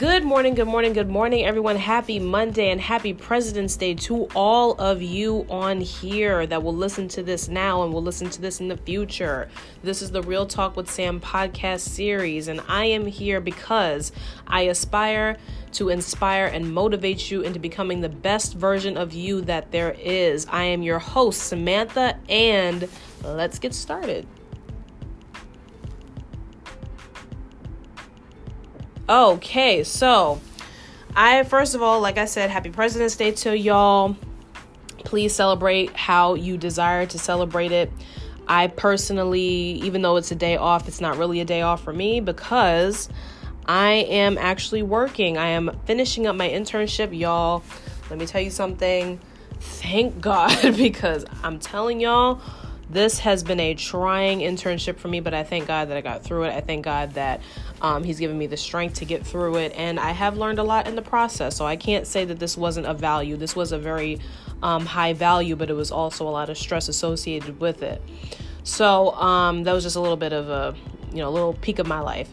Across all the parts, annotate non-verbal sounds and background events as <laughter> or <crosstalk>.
Good morning, good morning, good morning, everyone. Happy Monday and happy President's Day to all of you on here that will listen to this now and will listen to this in the future. This is the Real Talk with Sam podcast series, and I am here because I aspire to inspire and motivate you into becoming the best version of you that there is. I am your host, Samantha, and let's get started. Okay, so I first of all, like I said, happy President's Day to y'all. Please celebrate how you desire to celebrate it. I personally, even though it's a day off, it's not really a day off for me because I am actually working. I am finishing up my internship, y'all. Let me tell you something. Thank <laughs> God, because I'm telling y'all, this has been a trying internship for me, but I thank God that I got through it. I thank God that um, He's given me the strength to get through it, and I have learned a lot in the process. So I can't say that this wasn't a value. This was a very um, high value, but it was also a lot of stress associated with it. So um, that was just a little bit of a, you know, a little peek of my life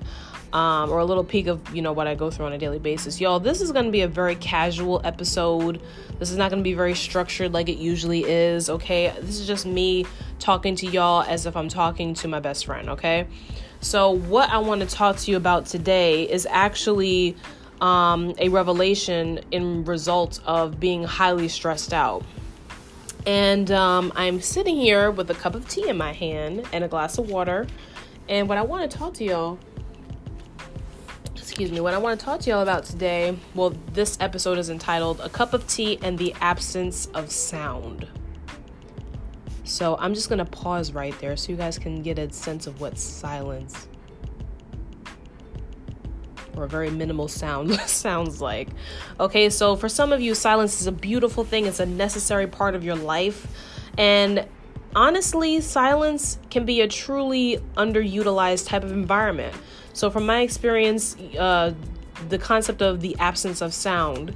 um, or a little peek of you know what I go through on a daily basis. Y'all, this is to be a very casual episode. This is not to be very structured like it usually is. Okay, this is just me talking to y'all as if I'm talking to my best friend. Okay, so what I want to talk to you about today is actually um, a revelation in result of being highly stressed out. And um, I'm sitting here with a cup of tea in my hand and a glass of water. And what I want to talk to y'all excuse me, what I want to talk to y'all about today, well, this episode is entitled A Cup of Tea and the Absence of Sound. So I'm just going to pause right there so you guys can get a sense of what silence or a very minimal sound <laughs> sounds like. Okay, so for some of you, silence is a beautiful thing, it's a necessary part of your life. And honestly, silence can be a truly underutilized type of environment. So, from my experience, uh, the concept of the absence of sound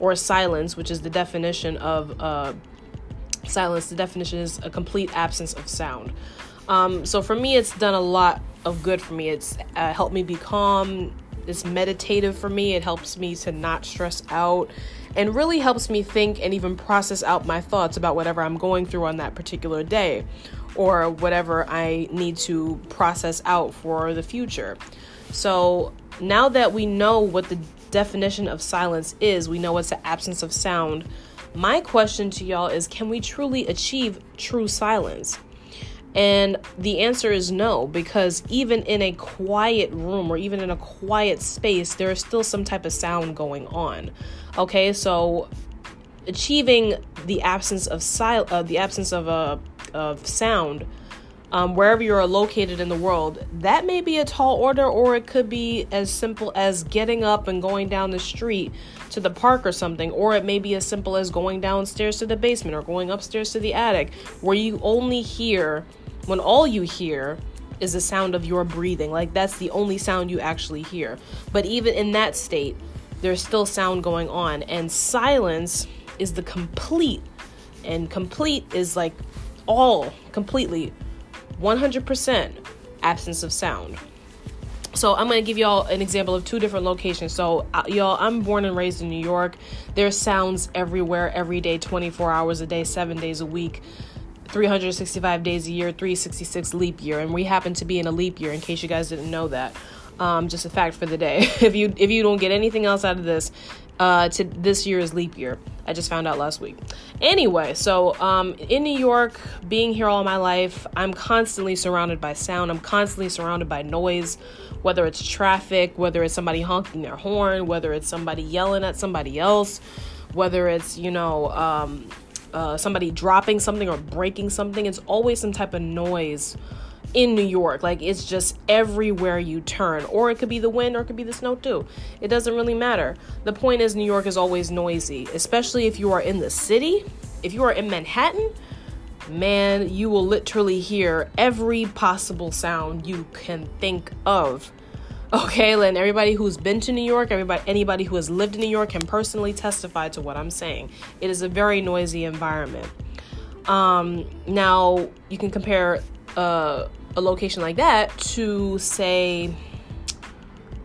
or silence, which is the definition of uh, silence, the definition is a complete absence of sound. Um, so, for me, it's done a lot of good for me. It's uh, helped me be calm. It's meditative for me. It helps me to not stress out and really helps me think and even process out my thoughts about whatever I'm going through on that particular day or whatever I need to process out for the future. So now that we know what the definition of silence is, we know it's the absence of sound. My question to y'all is can we truly achieve true silence? And the answer is no, because even in a quiet room or even in a quiet space, there is still some type of sound going on. Okay, so achieving the absence of sil- uh, the absence of a uh, of sound um, wherever you're located in the world. That may be a tall order, or it could be as simple as getting up and going down the street to the park or something, or it may be as simple as going downstairs to the basement or going upstairs to the attic, where you only hear when all you hear is the sound of your breathing. Like that's the only sound you actually hear. But even in that state, there's still sound going on, and silence is the complete, and complete is like all completely 100% absence of sound. So I'm going to give y'all an example of two different locations. So uh, y'all, I'm born and raised in New York. There's sounds everywhere every day, 24 hours a day, 7 days a week. 365 days a year, 366 leap year, and we happen to be in a leap year. In case you guys didn't know that, um, just a fact for the day. <laughs> if you if you don't get anything else out of this, uh, to this year is leap year. I just found out last week. Anyway, so um, in New York, being here all my life, I'm constantly surrounded by sound. I'm constantly surrounded by noise, whether it's traffic, whether it's somebody honking their horn, whether it's somebody yelling at somebody else, whether it's, you know, um, uh, somebody dropping something or breaking something. It's always some type of noise in New York. Like it's just everywhere you turn. Or it could be the wind or it could be the snow too. It doesn't really matter. The point is, New York is always noisy, especially if you are in the city. If you are in Manhattan, man, you will literally hear every possible sound you can think of. Okay, and everybody who's been to New York, everybody anybody who has lived in New York can personally testify to what I'm saying. It is a very noisy environment. Um, now you can compare uh, a location like that to say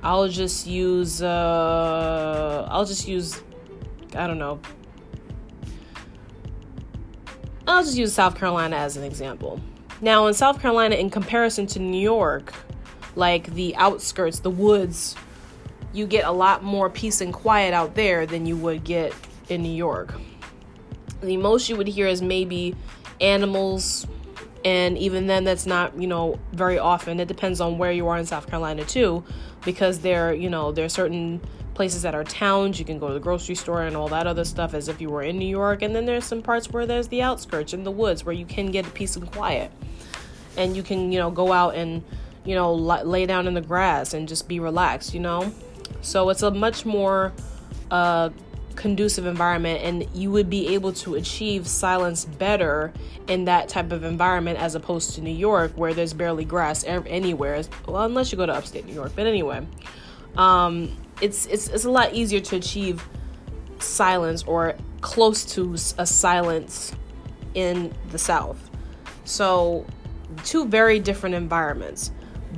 I'll just use uh I'll just use I don't know. I'll just use South Carolina as an example. Now in South Carolina in comparison to New York, like the outskirts, the woods, you get a lot more peace and quiet out there than you would get in New York. The most you would hear is maybe animals, and even then, that's not, you know, very often. It depends on where you are in South Carolina, too, because there, you know, there are certain places that are towns. You can go to the grocery store and all that other stuff as if you were in New York. And then there's some parts where there's the outskirts in the woods where you can get peace and quiet. And you can, you know, go out and, you know, lay down in the grass and just be relaxed, you know? So it's a much more uh, conducive environment, and you would be able to achieve silence better in that type of environment as opposed to New York, where there's barely grass anywhere. Well, unless you go to upstate New York, but anyway, um, it's it's it's a lot easier to achieve silence or close to a silence in the South. So, two very different environments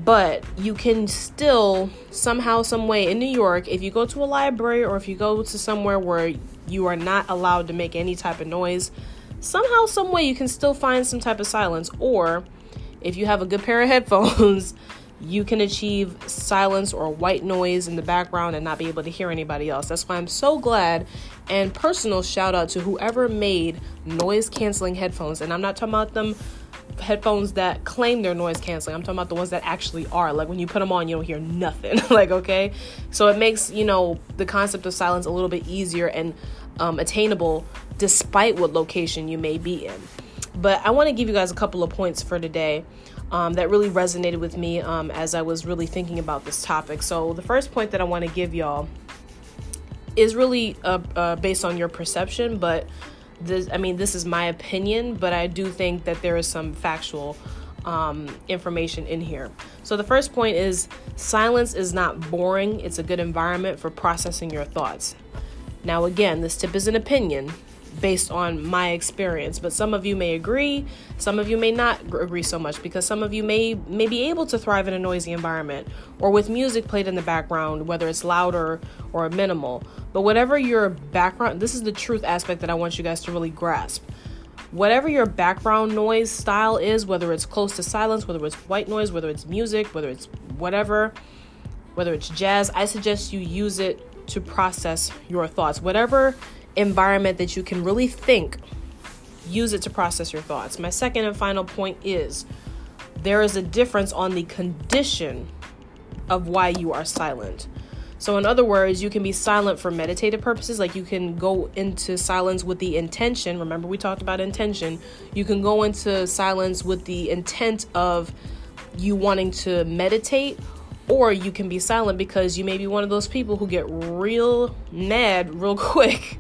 but you can still somehow some way in new york if you go to a library or if you go to somewhere where you are not allowed to make any type of noise somehow some way you can still find some type of silence. Or if you have a good pair of <laughs> headphones you can achieve silence or white noise in the background and not be able to hear anybody else. That's why i'm so glad. And personal shout out to whoever made noise canceling headphones. And i'm not talking about them headphones that claim they're noise canceling. I'm talking about the ones that actually are. Like when you put them on, you don't hear nothing. <laughs> like, okay? So it makes, you know, the concept of silence a little bit easier and um, attainable despite what location you may be in. But I want to give you guys a couple of points for today um, that really resonated with me um, as I was really thinking about this topic. So the first point that I want to give y'all is really uh, uh, based on your perception, but this i mean this is my opinion but i do think that there is some factual um, information in here. So the first point is silence is not boring. It's a good environment for processing your thoughts. Now again this tip is an opinion based on my experience but some of you may agree some of you may not agree so much because some of you may may be able to thrive in a noisy environment or with music played in the background whether it's louder or minimal. But whatever your background this is the truth aspect that I want you guys to really grasp. Whatever your background noise style is whether it's close to silence whether it's white noise whether it's music whether it's whatever whether it's jazz I suggest you use it to process your thoughts. Whatever environment that you can really think, use it to process your thoughts. My second and final point is there is a difference on the condition of why you are silent. So, in other words, you can be silent for meditative purposes, like you can go into silence with the intention. Remember, we talked about intention. You can go into silence with the intent of you wanting to meditate, or you can be silent because you may be one of those people who get real mad real <laughs> quick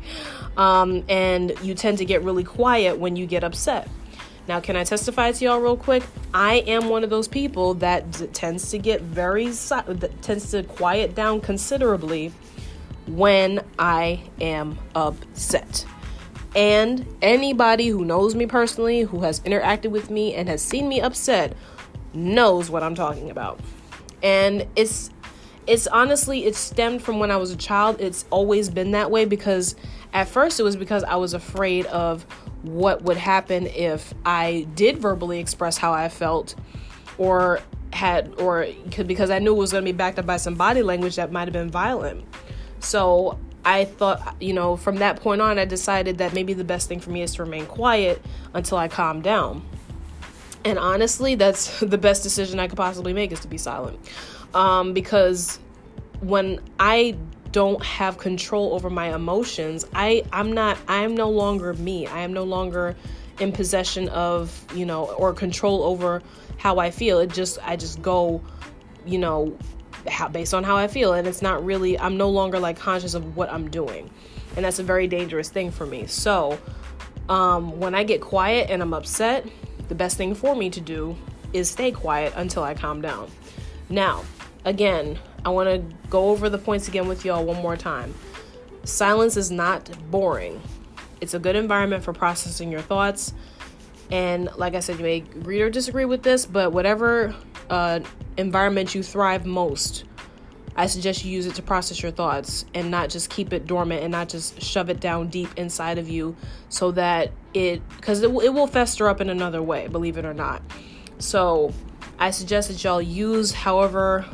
um, and you tend to get really quiet when you get upset. Now can i testify to y'all real quick? I am one of those people that d- tends to get very si- that tends to quiet down considerably when i am upset. And anybody who knows me personally who has interacted with me and has seen me upset knows what i'm talking about and it's it's honestly it stemmed from when I was a child. It's always been that way because at first it was because I was afraid of what would happen if I did verbally express how I felt or had or because I knew it was going to be backed up by some body language that might have been violent. So I thought, you know, from that point on, I decided that maybe the best thing for me is to remain quiet until I calm down. And honestly, that's <laughs> the best decision I could possibly make is to be silent. Um, because when I don't have control over my emotions, I I'm not I am no longer me. I am no longer in possession of, you know, or control over how I feel. It just I just go, you know, how, based on how I feel and it's not really I'm no longer like conscious of what I'm doing. And that's a very dangerous thing for me. So, um, when I get quiet and I'm upset, the best thing for me to do is stay quiet until I calm down. Now, again, I want to go over the points again with y'all one more time. Silence is not boring. It's a good environment for processing your thoughts. And like I said, you may agree or disagree with this, but whatever uh, environment you thrive most I suggest you use it to process your thoughts and not just keep it dormant and not just shove it down deep inside of you so that it, because it, it will fester up in another way, believe it or not. So I suggest that y'all use however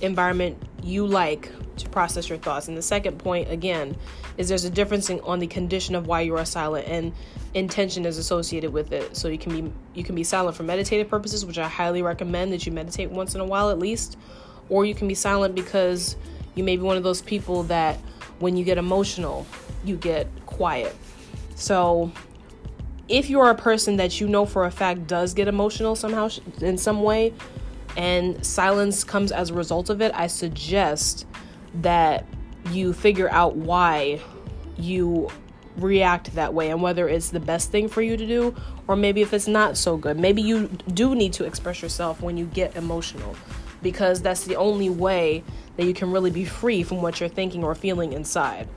environment you like to process your thoughts. And the second point, again, is there's a difference in, on the condition of why you are silent and intention is associated with it. So you can be you can be silent for meditative purposes, which I highly recommend that you meditate once in a while at least or you can be silent because you may be one of those people that when you get emotional, you get quiet. So, if you are a person that you know for a fact does get emotional somehow in some way and silence comes as a result of it, I suggest that you figure out why you react that way and whether it's the best thing for you to do or maybe if it's not so good. Maybe you do need to express yourself when you get emotional because that's the only way that you can really be free from what you're thinking or feeling inside.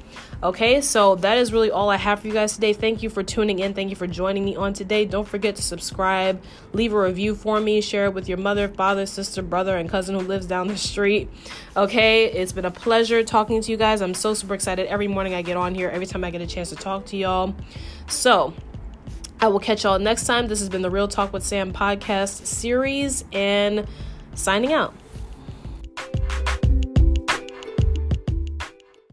Okay, so that is really all I have for you guys today. Thank you for tuning in. Thank you for joining me on today. Don't forget to subscribe, leave a review for me, share it with your mother, father, sister, brother, and cousin who lives down the street. Okay, it's been a pleasure talking to you guys. I'm so super excited every morning I get on here, every time I get a chance to talk to y'all. So, I will catch y'all next time. This has been the Real Talk with Sam podcast series and signing out.